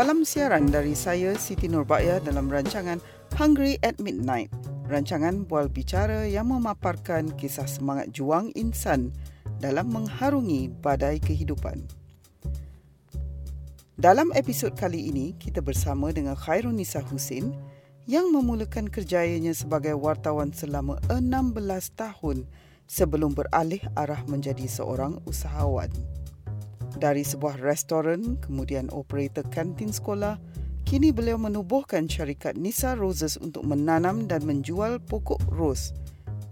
Salam siaran dari saya Siti Nurbaya dalam rancangan Hungry at Midnight. Rancangan bual bicara yang memaparkan kisah semangat juang insan dalam mengharungi badai kehidupan. Dalam episod kali ini, kita bersama dengan Khairun Nisa Husin yang memulakan kerjayanya sebagai wartawan selama 16 tahun sebelum beralih arah menjadi seorang usahawan. Dari sebuah restoran, kemudian operator kantin sekolah, kini beliau menubuhkan syarikat Nisa Roses untuk menanam dan menjual pokok ros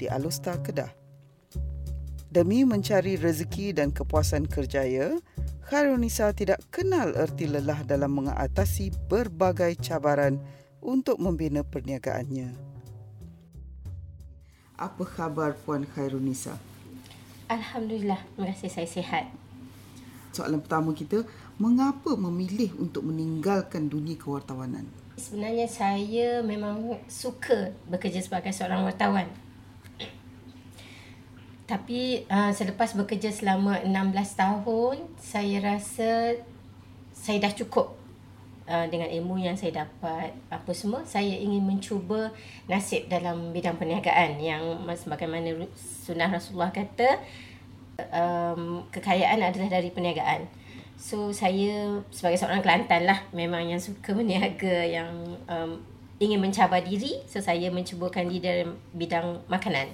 di Alusta, Kedah. Demi mencari rezeki dan kepuasan kerjaya, Khairul Nisa tidak kenal erti lelah dalam mengatasi berbagai cabaran untuk membina perniagaannya. Apa khabar Puan Khairul Nisa? Alhamdulillah, terima kasih saya sihat soalan pertama kita, mengapa memilih untuk meninggalkan dunia kewartawanan? Sebenarnya saya memang suka bekerja sebagai seorang wartawan. Tapi uh, selepas bekerja selama 16 tahun, saya rasa saya dah cukup uh, dengan ilmu yang saya dapat apa semua. Saya ingin mencuba nasib dalam bidang perniagaan yang sebagaimana sunnah Rasulullah kata, um, kekayaan adalah dari perniagaan. So saya sebagai seorang Kelantan lah memang yang suka berniaga yang um, ingin mencabar diri. So saya mencubakan diri dalam bidang makanan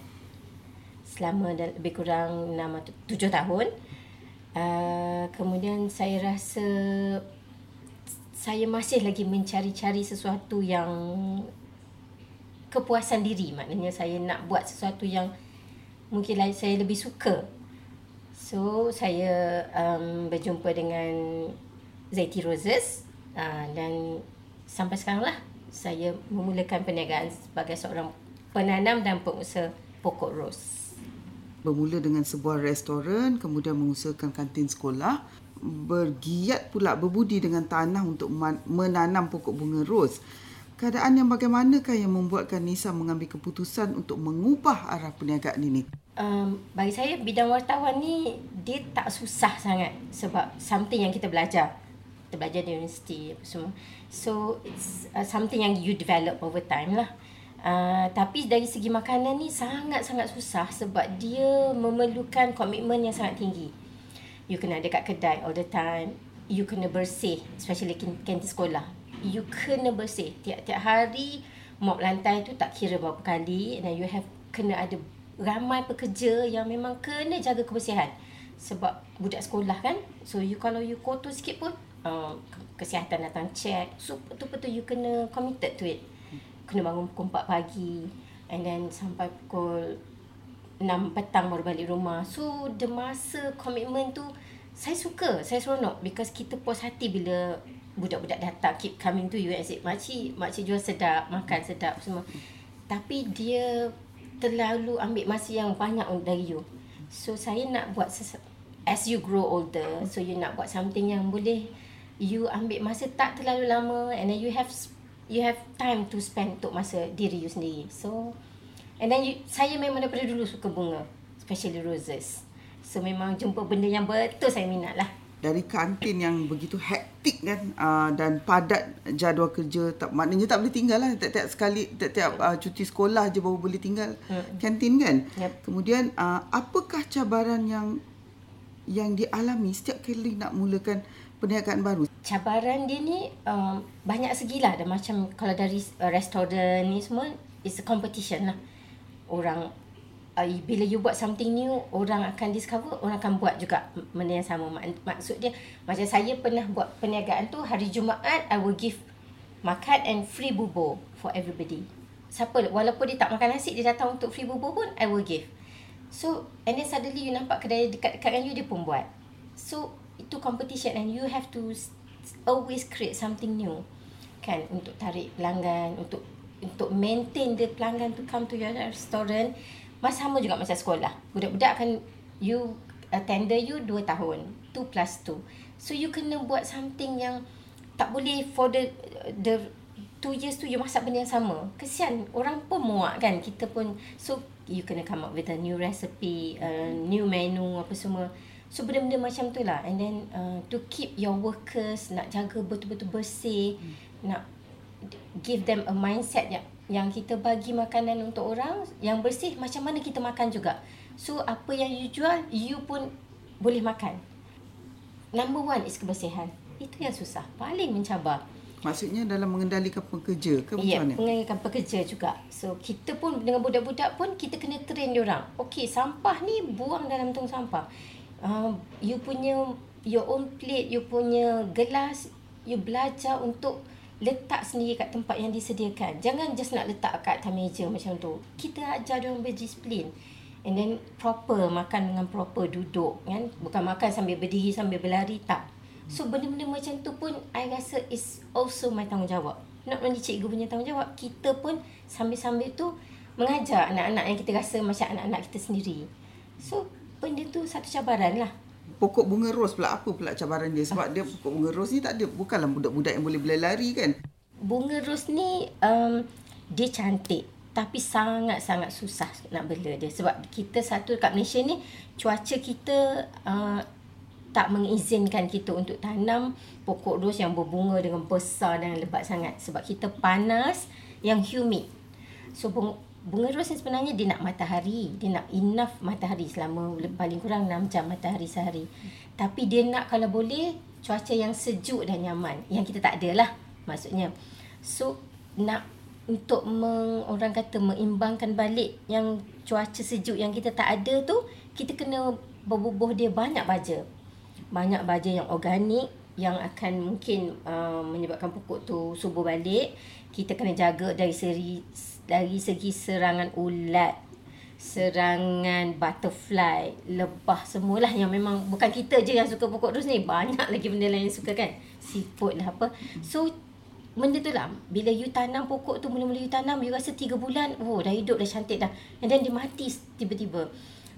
selama lebih kurang 6 7 tahun. Uh, kemudian saya rasa saya masih lagi mencari-cari sesuatu yang kepuasan diri maknanya saya nak buat sesuatu yang mungkin saya lebih suka So saya um, berjumpa dengan Zaiti Roses uh, dan sampai sekarang lah saya memulakan perniagaan sebagai seorang penanam dan pengusaha pokok ros. Bermula dengan sebuah restoran, kemudian mengusahakan kantin sekolah, bergiat pula berbudi dengan tanah untuk menanam pokok bunga ros. Keadaan yang bagaimanakah yang membuatkan Nisa mengambil keputusan untuk mengubah arah perniagaan ini? Um, bagi saya bidang wartawan ni dia tak susah sangat sebab something yang kita belajar. Kita belajar di universiti apa semua. So it's uh, something yang you develop over time lah. Uh, tapi dari segi makanan ni sangat-sangat susah sebab dia memerlukan komitmen yang sangat tinggi. You kena ada kat kedai all the time. You kena bersih especially kantin sekolah. You kena bersih. Tiap-tiap hari mop lantai tu tak kira berapa kali. And you have kena ada ramai pekerja yang memang kena jaga kebersihan sebab budak sekolah kan so you kalau you kotor sikit pun uh, kesihatan datang check. So betul-betul you kena committed to it. Kena bangun pukul 4 pagi and then sampai pukul 6 petang baru balik rumah. So the masa commitment tu saya suka saya seronok. Because kita puas hati bila budak-budak datang keep coming to you and say makcik makcik jual sedap makan sedap semua. Tapi dia terlalu ambil masa yang banyak dari you. So saya nak buat as you grow older, so you nak buat something yang boleh you ambil masa tak terlalu lama and then you have you have time to spend untuk masa diri you sendiri. So and then you, saya memang daripada dulu suka bunga, especially roses. So memang jumpa benda yang betul saya minat lah dari kantin yang begitu hektik kan uh, dan padat jadual kerja tak maknanya tak boleh tinggal lah. Tiap-tiap sekali tiap-tiap uh, cuti sekolah je baru boleh tinggal hmm. kantin kan. Yep. kemudian uh, apakah cabaran yang yang dialami setiap kali nak mulakan perniagaan baru? Cabaran dia ni um, banyak segilah ada macam kalau dari uh, restoran ni semua it's a competition lah. Orang uh, bila you buat something new orang akan discover orang akan buat juga benda yang sama. Mak, maksud dia macam saya pernah buat perniagaan tu hari Jumaat I will give makan and free bubur for everybody. Siapa walaupun dia tak makan nasi dia datang untuk free bubur pun I will give. So and then suddenly you nampak kedai dekat-dekat dengan you dia pun buat. So itu competition and you have to always create something new kan? Untuk tarik pelanggan untuk untuk maintain the pelanggan to come to your restaurant Mas sama juga macam sekolah. Budak-budak akan you uh, tender you 2 tahun. 2 plus 2. So you kena buat something yang tak boleh for the the 2 years tu you masak benda yang sama. Kesian orang pun muak kan. Kita pun so you kena come up with a new recipe, a new menu apa semua. So benda-benda macam tu lah And then uh, to keep your workers Nak jaga betul-betul bersih hmm. Nak give them a mindset yang yang kita bagi makanan untuk orang yang bersih macam mana kita makan juga. So apa yang you jual you pun boleh makan. Number one is kebersihan. Itu yang susah. Paling mencabar. Maksudnya dalam mengendalikan pekerja ke macam yeah, mana? mengendalikan pekerja juga. So kita pun dengan budak-budak pun kita kena train dia orang. Okey, sampah ni buang dalam tong sampah. Uh, you punya your own plate, you punya gelas, you belajar untuk letak sendiri kat tempat yang disediakan. Jangan just nak letak kat atas meja macam tu. Kita ajar dia orang berdisiplin. And then proper makan dengan proper duduk kan. Bukan makan sambil berdiri sambil berlari tak. So benda-benda macam tu pun I rasa is also my tanggungjawab. Not only cikgu punya tanggungjawab, kita pun sambil-sambil tu mengajar anak-anak yang kita rasa macam anak-anak kita sendiri. So benda tu satu cabaran lah pokok bunga ros pula. Apa pula cabaran dia? Sebab dia pokok bunga ros ni tak ada bukanlah budak-budak yang boleh berlari kan? Bunga ros ni um, dia cantik tapi sangat-sangat susah nak bela dia. Sebab kita satu kat Malaysia ni cuaca kita uh, tak mengizinkan kita untuk tanam pokok ros yang berbunga dengan besar dan lebat sangat. Sebab kita panas yang humid. So bunga ros ni sebenarnya dia nak matahari. Dia nak enough matahari selama paling kurang 6 jam matahari sehari. Tapi dia nak kalau boleh cuaca yang sejuk dan nyaman. Yang kita tak ada lah maksudnya. So nak untuk meng, orang kata mengimbangkan balik yang cuaca sejuk yang kita tak ada tu kita kena berbubuh dia banyak baja. Banyak baja yang organik yang akan mungkin uh, menyebabkan pokok tu subur balik. Kita kena jaga dari seri dari segi serangan ulat, serangan butterfly, lebah semualah yang memang bukan kita je yang suka pokok ros ni. Banyak lagi benda lain yang suka kan. Siput lah apa. So benda tu lah. Bila you tanam pokok tu mula-mula you tanam, you rasa 3 bulan, oh dah hidup dah cantik dah. And then dia mati tiba-tiba.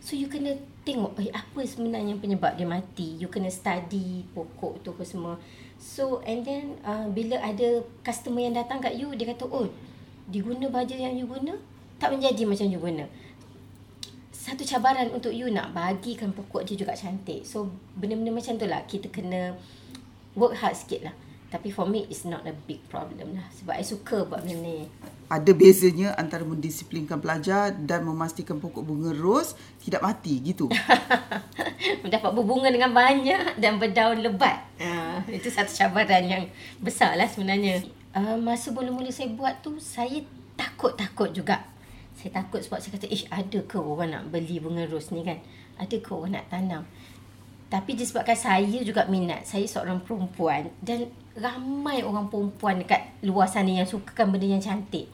So you kena tengok eh, apa sebenarnya penyebab dia mati. You kena study pokok tu apa semua. So and then uh, bila ada customer yang datang kat you, dia kata, oh diguna baja yang you guna? Tak menjadi macam you guna. Satu cabaran untuk you nak bagikan pokok dia juga cantik. So benda-benda macam tu lah kita kena work hard sikit lah. Tapi for me it's not a big problem lah. Sebab I suka buat benda ni. Ada bezanya antara mendisiplinkan pelajar dan memastikan pokok bunga ros tidak mati gitu. Mendapat berbunga dengan banyak dan berdaun lebat. Uh, itu satu cabaran yang besar lah sebenarnya. Uh, masa mula-mula saya buat tu, saya takut-takut juga. Saya takut sebab saya kata, ish ada ke orang nak beli bunga ros ni kan? Ada ke orang nak tanam? Tapi disebabkan saya juga minat, saya seorang perempuan dan ramai orang perempuan dekat luar sana yang sukakan benda yang cantik.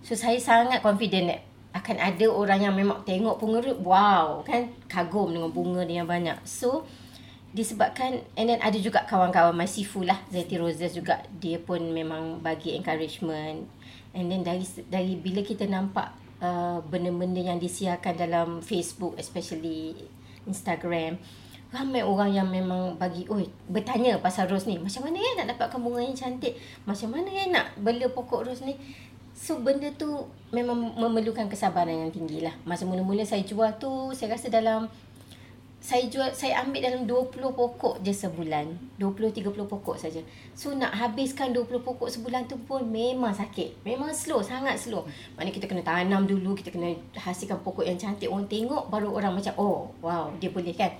So saya sangat confident that akan ada orang yang memang tengok bunga tu wow kan kagum dengan bunga dia yang banyak. So disebabkan and then ada juga kawan-kawan my sifu lah. Zeti Roses juga dia pun memang bagi encouragement. And then dari dari bila kita nampak uh, benda-benda yang disiarkan dalam Facebook especially Instagram ramai orang yang memang bagi oi bertanya pasal ros ni macam mana ya nak dapatkan bunga yang cantik? Macam mana ya nak bela pokok ros ni? So benda tu memang memerlukan kesabaran yang tinggi lah. Masa mula-mula saya jual tu, saya rasa dalam saya jual saya ambil dalam 20 pokok je sebulan. 20 30 pokok saja. So nak habiskan 20 pokok sebulan tu pun memang sakit. Memang slow, sangat slow. Mana kita kena tanam dulu, kita kena hasilkan pokok yang cantik orang tengok baru orang macam oh, wow, dia boleh kan.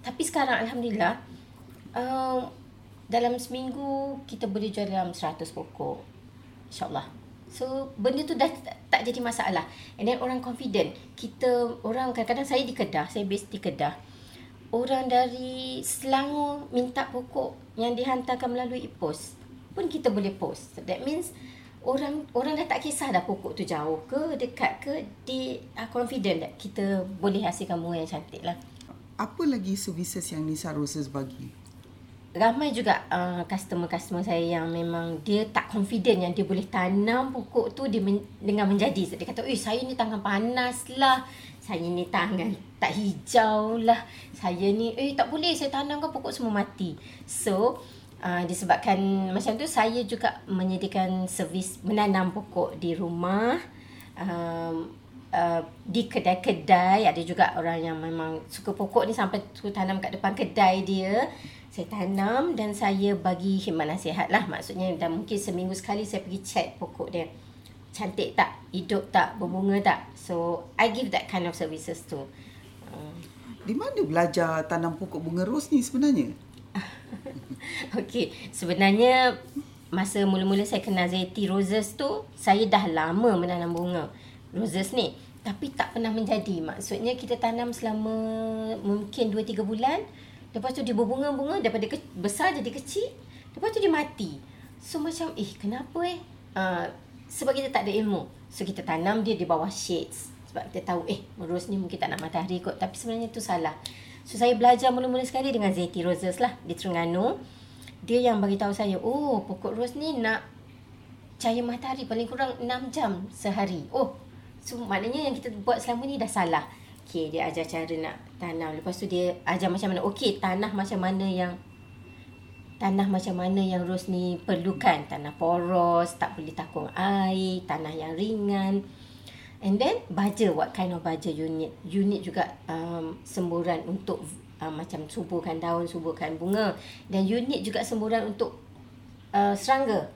Tapi sekarang alhamdulillah uh, dalam seminggu kita boleh jual dalam 100 pokok. InsyaAllah. So benda tu dah tak, tak jadi masalah. And then orang confident. Kita orang kadang-kadang saya di Kedah, saya base di Kedah. Orang dari Selangor minta pokok yang dihantarkan melalui e-post pun kita boleh post. So that means orang orang dah tak kisah dah pokok tu jauh ke dekat ke di uh, confident that kita boleh hasilkan bunga yang cantik lah. Apa lagi services yang Nisa Roses bagi? ramai juga uh, customer-customer saya yang memang dia tak confident yang dia boleh tanam pokok tu dia men- dengan menjadi. Dia kata, eh saya ni tangan panas lah. Saya ni tangan tak hijau lah. Saya ni, eh tak boleh saya tanamkan pokok semua mati. So, uh, disebabkan macam tu, saya juga menyediakan servis menanam pokok di rumah. Um, uh, di kedai-kedai ada juga orang yang memang suka pokok ni sampai suka tanam kat depan kedai dia saya tanam dan saya bagi khidmat nasihat lah maksudnya dan mungkin seminggu sekali saya pergi check pokok dia cantik tak hidup tak berbunga tak so I give that kind of services too uh. di mana belajar tanam pokok bunga ros ni sebenarnya Okay, sebenarnya masa mula-mula saya kenal Zeti Roses tu, saya dah lama menanam bunga roses ni. Tapi tak pernah menjadi. Maksudnya kita tanam selama mungkin 2-3 bulan. Lepas tu dia berbunga-bunga daripada ke- besar jadi kecil. Lepas tu dia mati. So macam eh kenapa eh? Uh, sebab kita tak ada ilmu. So kita tanam dia di bawah shades. Sebab kita tahu eh rose ni mungkin tak nak matahari kot. Tapi sebenarnya tu salah. So saya belajar mula-mula sekali dengan Zeti Roses lah di Terengganu. Dia yang bagi tahu saya, oh pokok ros ni nak cahaya matahari paling kurang 6 jam sehari. Oh, So maknanya yang kita buat selama ni dah salah. Okay, dia ajar cara nak tanam. Lepas tu dia ajar macam mana. Okay, tanah macam mana yang tanah macam mana yang ros ni perlukan. Tanah poros, tak boleh takung air, tanah yang ringan. And then baja, what kind of baja unit. Unit juga um, semburan untuk uh, macam suburkan daun, suburkan bunga. Dan unit juga semburan untuk uh, serangga.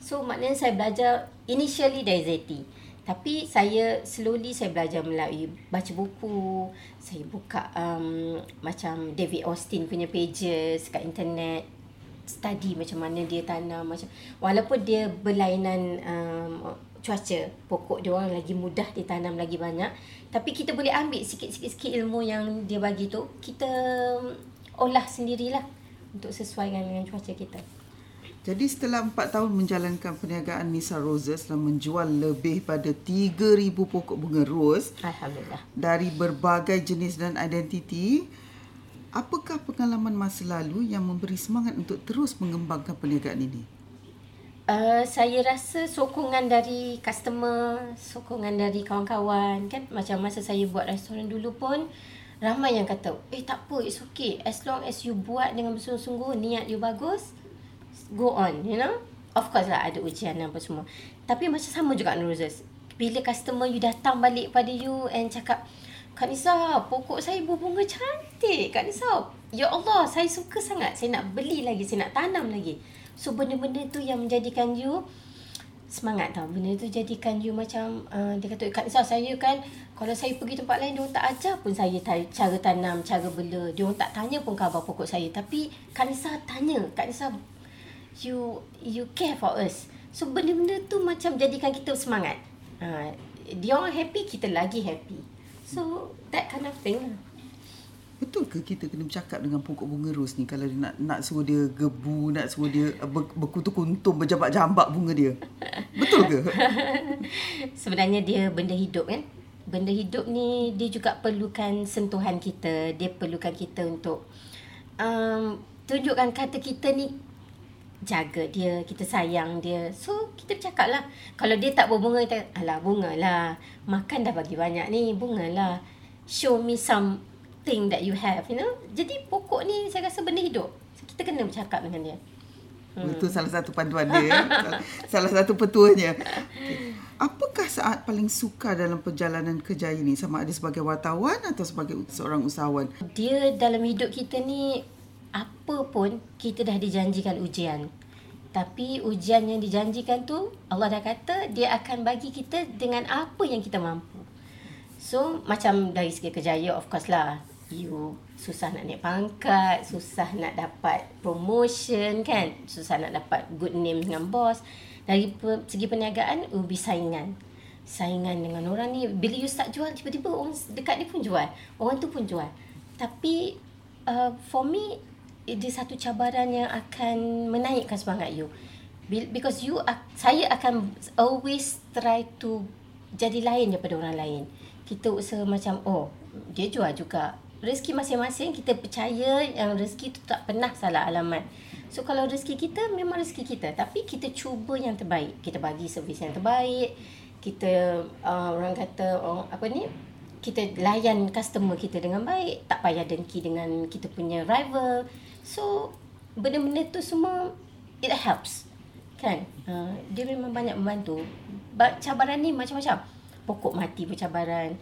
So maknanya saya belajar initially dari Zeti. Tapi saya slowly saya belajar melalui baca buku. Saya buka um, macam David Austin punya pages kat internet. Study macam mana dia tanam. macam Walaupun dia berlainan um, cuaca. Pokok dia orang lagi mudah ditanam lagi banyak. Tapi kita boleh ambil sikit-sikit ilmu yang dia bagi tu. Kita olah sendirilah. Untuk sesuaikan dengan cuaca kita. Jadi setelah 4 tahun menjalankan perniagaan Nisa Roses dan menjual lebih pada 3,000 pokok bunga ros Alhamdulillah. dari berbagai jenis dan identiti, apakah pengalaman masa lalu yang memberi semangat untuk terus mengembangkan perniagaan ini? Uh, saya rasa sokongan dari customer, sokongan dari kawan-kawan kan macam masa saya buat restoran dulu pun ramai yang kata, "Eh tak apa, it's okay. As long as you buat dengan bersungguh-sungguh, niat you bagus, go on, you know. Of course lah ada ujian apa semua. Tapi macam sama juga Nuruzes. Bila customer you datang balik pada you and cakap, Kak Nisa, pokok saya berbunga cantik. Kak Nisa, ya Allah, saya suka sangat. Saya nak beli lagi, saya nak tanam lagi. So benda-benda tu yang menjadikan you semangat tau. Benda tu jadikan you macam, uh, dia kata, Kak Nisa, saya kan, kalau saya pergi tempat lain, dia tak ajar pun saya cara tanam, cara bela. Dia tak tanya pun khabar pokok saya. Tapi Kak Nisa tanya, Kak Nisa you you care for us. So benda-benda tu macam jadikan kita semangat. Ha, dia orang happy, kita lagi happy. So that kind of thing lah. Betul ke kita kena bercakap dengan pokok bunga ros ni kalau dia nak nak suruh dia gebu, nak suruh dia ber, berkutu-kuntum, berjambak-jambak bunga dia? Betul ke? Sebenarnya dia benda hidup kan? Benda hidup ni dia juga perlukan sentuhan kita. Dia perlukan kita untuk um, tunjukkan kata kita ni jaga dia, kita sayang dia. So, kita bercakap lah. Kalau dia tak berbunga, kita, alah bunga lah. Makan dah bagi banyak ni, bunga lah. Show me something that you have, you know. Jadi, pokok ni saya rasa benda hidup. So, kita kena bercakap dengan dia. Hmm. Itu salah satu panduan dia. salah satu petuanya. Okay. Apakah saat paling suka dalam perjalanan kerja ini? Sama ada sebagai wartawan atau sebagai seorang usahawan? Dia dalam hidup kita ni apa pun kita dah dijanjikan ujian. Tapi ujian yang dijanjikan tu Allah dah kata dia akan bagi kita dengan apa yang kita mampu. So macam dari segi kejayaan of course lah. You susah nak naik pangkat, susah nak dapat promotion kan, susah nak dapat good name dengan boss. Dari segi perniagaan, ubi saingan. Saingan dengan orang ni, bila you start jual, tiba-tiba orang dekat dia pun jual. Orang tu pun jual. Tapi uh, for me, dia satu cabaran yang akan menaikkan semangat you. Because you, saya akan always try to jadi lain daripada orang lain. Kita usaha macam, oh, dia jual juga. Rezeki masing-masing kita percaya yang rezeki tu tak pernah salah alamat. So kalau rezeki kita memang rezeki kita. Tapi kita cuba yang terbaik. Kita bagi servis yang terbaik. Kita, uh, orang kata, oh, apa ni, kita layan customer kita dengan baik. Tak payah dengki dengan kita punya rival. So benda-benda tu semua it helps. Kan? Uh, dia memang banyak membantu. But cabaran ni macam-macam. pokok mati pun cabaran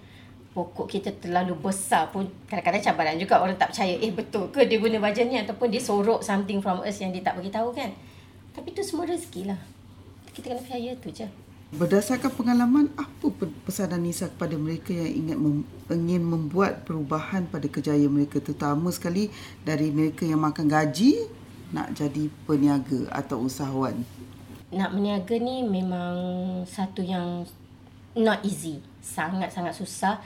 pokok kita terlalu besar pun kadang-kadang cabaran juga orang tak percaya eh betul ke dia guna baja ni ataupun dia sorok something from us yang dia tak bagi tahu kan tapi tu semua rezeki lah kita kena percaya tu je Berdasarkan pengalaman, apa pesanan Nisa kepada mereka yang ingat mem- ingin membuat perubahan pada kerjaya mereka terutama sekali dari mereka yang makan gaji nak jadi peniaga atau usahawan? Nak berniaga ni memang satu yang not easy. Sangat-sangat susah.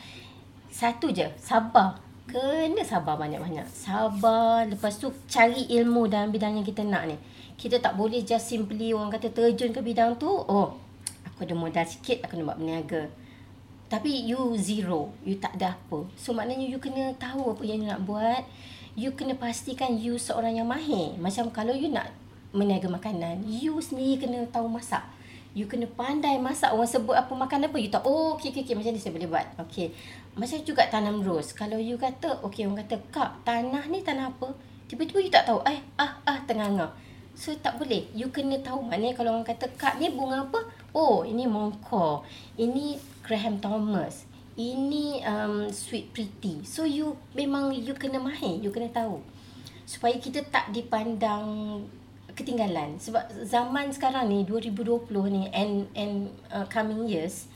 Satu je, sabar. Kena sabar banyak-banyak. Sabar. Lepas tu cari ilmu dalam bidang yang kita nak ni. Kita tak boleh just simply orang kata terjun ke bidang tu. Oh, aku ada modal sikit aku nak buat berniaga. Tapi you zero you tak ada apa. So maknanya you kena tahu apa yang you nak buat. You kena pastikan you seorang yang mahir. Macam kalau you nak berniaga makanan you sendiri kena tahu masak. You kena pandai masak. Orang sebut apa makan apa You tak Oh okay, okay, okay Macam ni saya boleh buat. Okay Macam juga tanam rose. Kalau you kata Okay orang kata Kak tanah ni tanah apa? Tiba-tiba you tak tahu Eh ah ah tengah-tengah So tak boleh. You kena tahu. Mana kalau orang kata kak ni bunga apa? Oh, ini mongko. Ini Graham Thomas. Ini um, Sweet Pretty. So you memang you kena mahir, you kena tahu. Supaya kita tak dipandang ketinggalan. Sebab zaman sekarang ni 2020 ni and and uh, coming years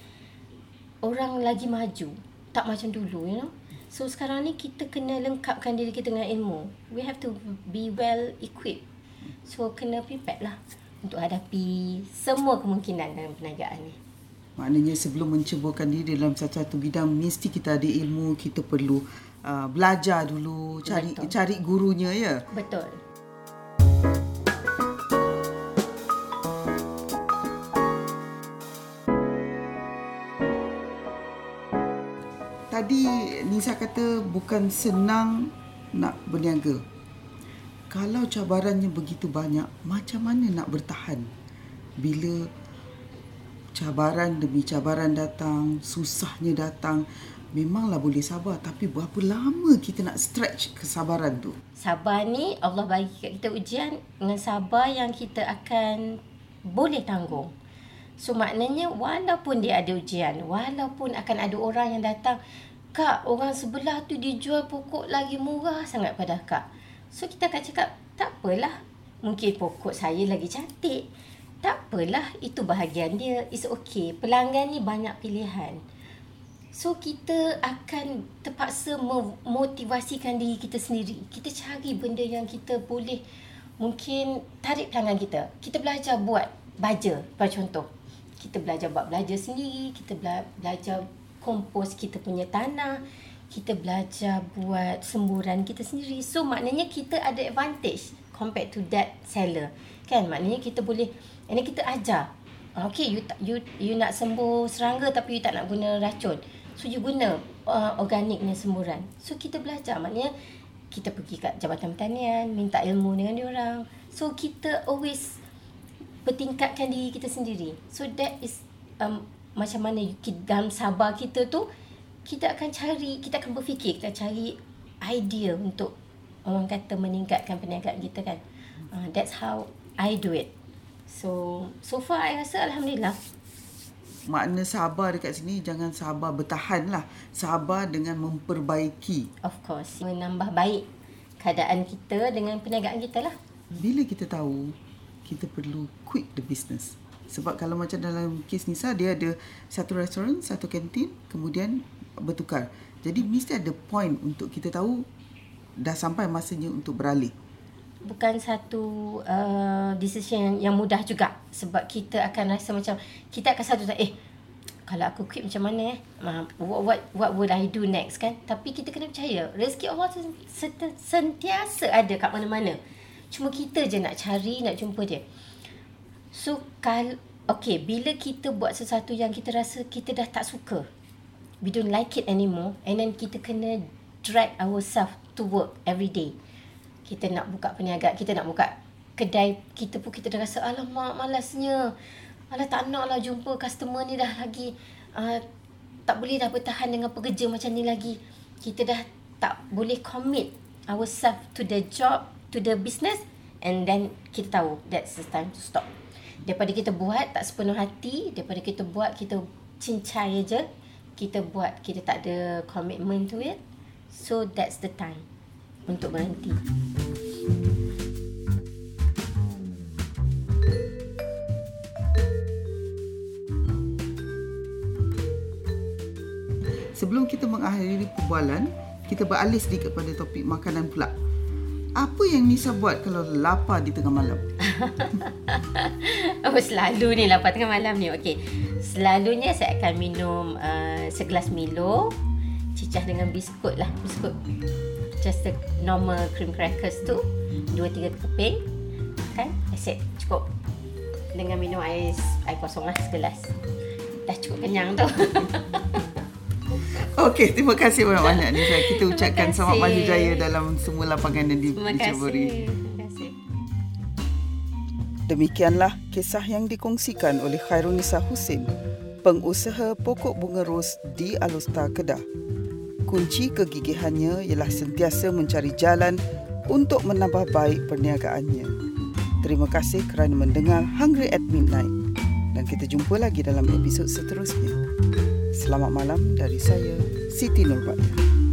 orang lagi maju. Tak macam dulu, you know. So sekarang ni kita kena lengkapkan diri kita dengan ilmu. We have to be well equipped So kena prepare lah untuk hadapi semua kemungkinan dalam perniagaan ni. Maknanya sebelum menceburkan diri dalam satu-satu bidang mesti kita ada ilmu, kita perlu uh, belajar dulu, cari Betul. cari gurunya ya. Betul. Tadi Nisa kata bukan senang nak berniaga kalau cabarannya begitu banyak, macam mana nak bertahan bila cabaran demi cabaran datang, susahnya datang, memanglah boleh sabar tapi berapa lama kita nak stretch kesabaran tu? Sabar ni Allah bagi kat kita ujian dengan sabar yang kita akan boleh tanggung. So maknanya walaupun dia ada ujian, walaupun akan ada orang yang datang, Kak, orang sebelah tu dijual pokok lagi murah sangat pada Kak. So kita akan cakap tak apalah. Mungkin pokok saya lagi cantik. Tak apalah. Itu bahagian dia. It's okay. Pelanggan ni banyak pilihan. So kita akan terpaksa memotivasikan diri kita sendiri. Kita cari benda yang kita boleh mungkin tarik pelanggan kita. Kita belajar buat baja. Pada contoh. Kita belajar buat belajar sendiri. Kita belajar kompos kita punya tanah kita belajar buat semburan kita sendiri. So maknanya kita ada advantage compared to that seller. Kan? Maknanya kita boleh ini kita ajar. Ah, okay, you you you nak sembuh serangga tapi you tak nak guna racun. So you guna uh, organiknya semburan. So kita belajar maknanya kita pergi kat Jabatan Pertanian, minta ilmu dengan dia orang. So kita always bertingkatkan diri kita sendiri. So that is um, macam mana you, dalam sabar kita tu kita akan cari, kita akan berfikir, kita cari idea untuk orang kata meningkatkan perniagaan kita kan. Uh, that's how I do it. So, so far I rasa Alhamdulillah. Makna sabar dekat sini jangan sabar bertahan lah. Sabar dengan memperbaiki. Of course. Menambah baik keadaan kita dengan perniagaan kita lah. Bila kita tahu kita perlu quit the business. Sebab kalau macam dalam kes Nisa, dia ada satu restoran, satu kantin, kemudian bertukar. Jadi mesti ada point untuk kita tahu dah sampai masanya untuk beralih. Bukan satu uh, decision yang mudah juga. Sebab kita akan rasa macam kita akan satu eh kalau aku quit macam mana eh? What, what what would I do next kan? Tapi kita kena percaya rezeki Allah sentiasa ada kat mana-mana. Cuma kita je nak cari nak jumpa dia. So kal okay bila kita buat sesuatu yang kita rasa kita dah tak suka we don't like it anymore. And then kita kena drag ourselves to work every day. Kita nak buka perniagaan kita nak buka kedai kita pun kita dah rasa alamak malasnya. Alah tak nak lah jumpa customer ni dah lagi uh, tak boleh dah bertahan dengan pekerja macam ni lagi. Kita dah tak boleh commit ourselves to the job to the business and then kita tahu that's the time to stop. Daripada kita buat tak sepenuh hati daripada kita buat kita cincai je kita buat kita tak ada commitment to it so that's the time untuk berhenti Sebelum kita mengakhiri perbualan, kita beralih sedikit pada topik makanan pula. Apa yang Nisa buat kalau lapar di tengah malam? oh, selalu ni lapar tengah malam ni. Okey. Selalunya saya akan minum uh, segelas Milo cicah dengan biskut lah, biskut. Just the normal cream crackers tu, dua tiga keping. Kan? That's it. Cukup. Dengan minum ais air kosong lah segelas. Dah cukup kenyang tu. Okey, terima kasih banyak-banyak ni saya. Kita ucapkan selamat maju jaya dalam semua lapangan yang di, diceburi. Terima kasih. Demikianlah kisah yang dikongsikan oleh Khairunisa Husin, pengusaha pokok bunga ros di Alusta Kedah. Kunci kegigihannya ialah sentiasa mencari jalan untuk menambah baik perniagaannya. Terima kasih kerana mendengar Hungry at Midnight dan kita jumpa lagi dalam episod seterusnya. Selamat malam dari saya, Siti Nurbaya.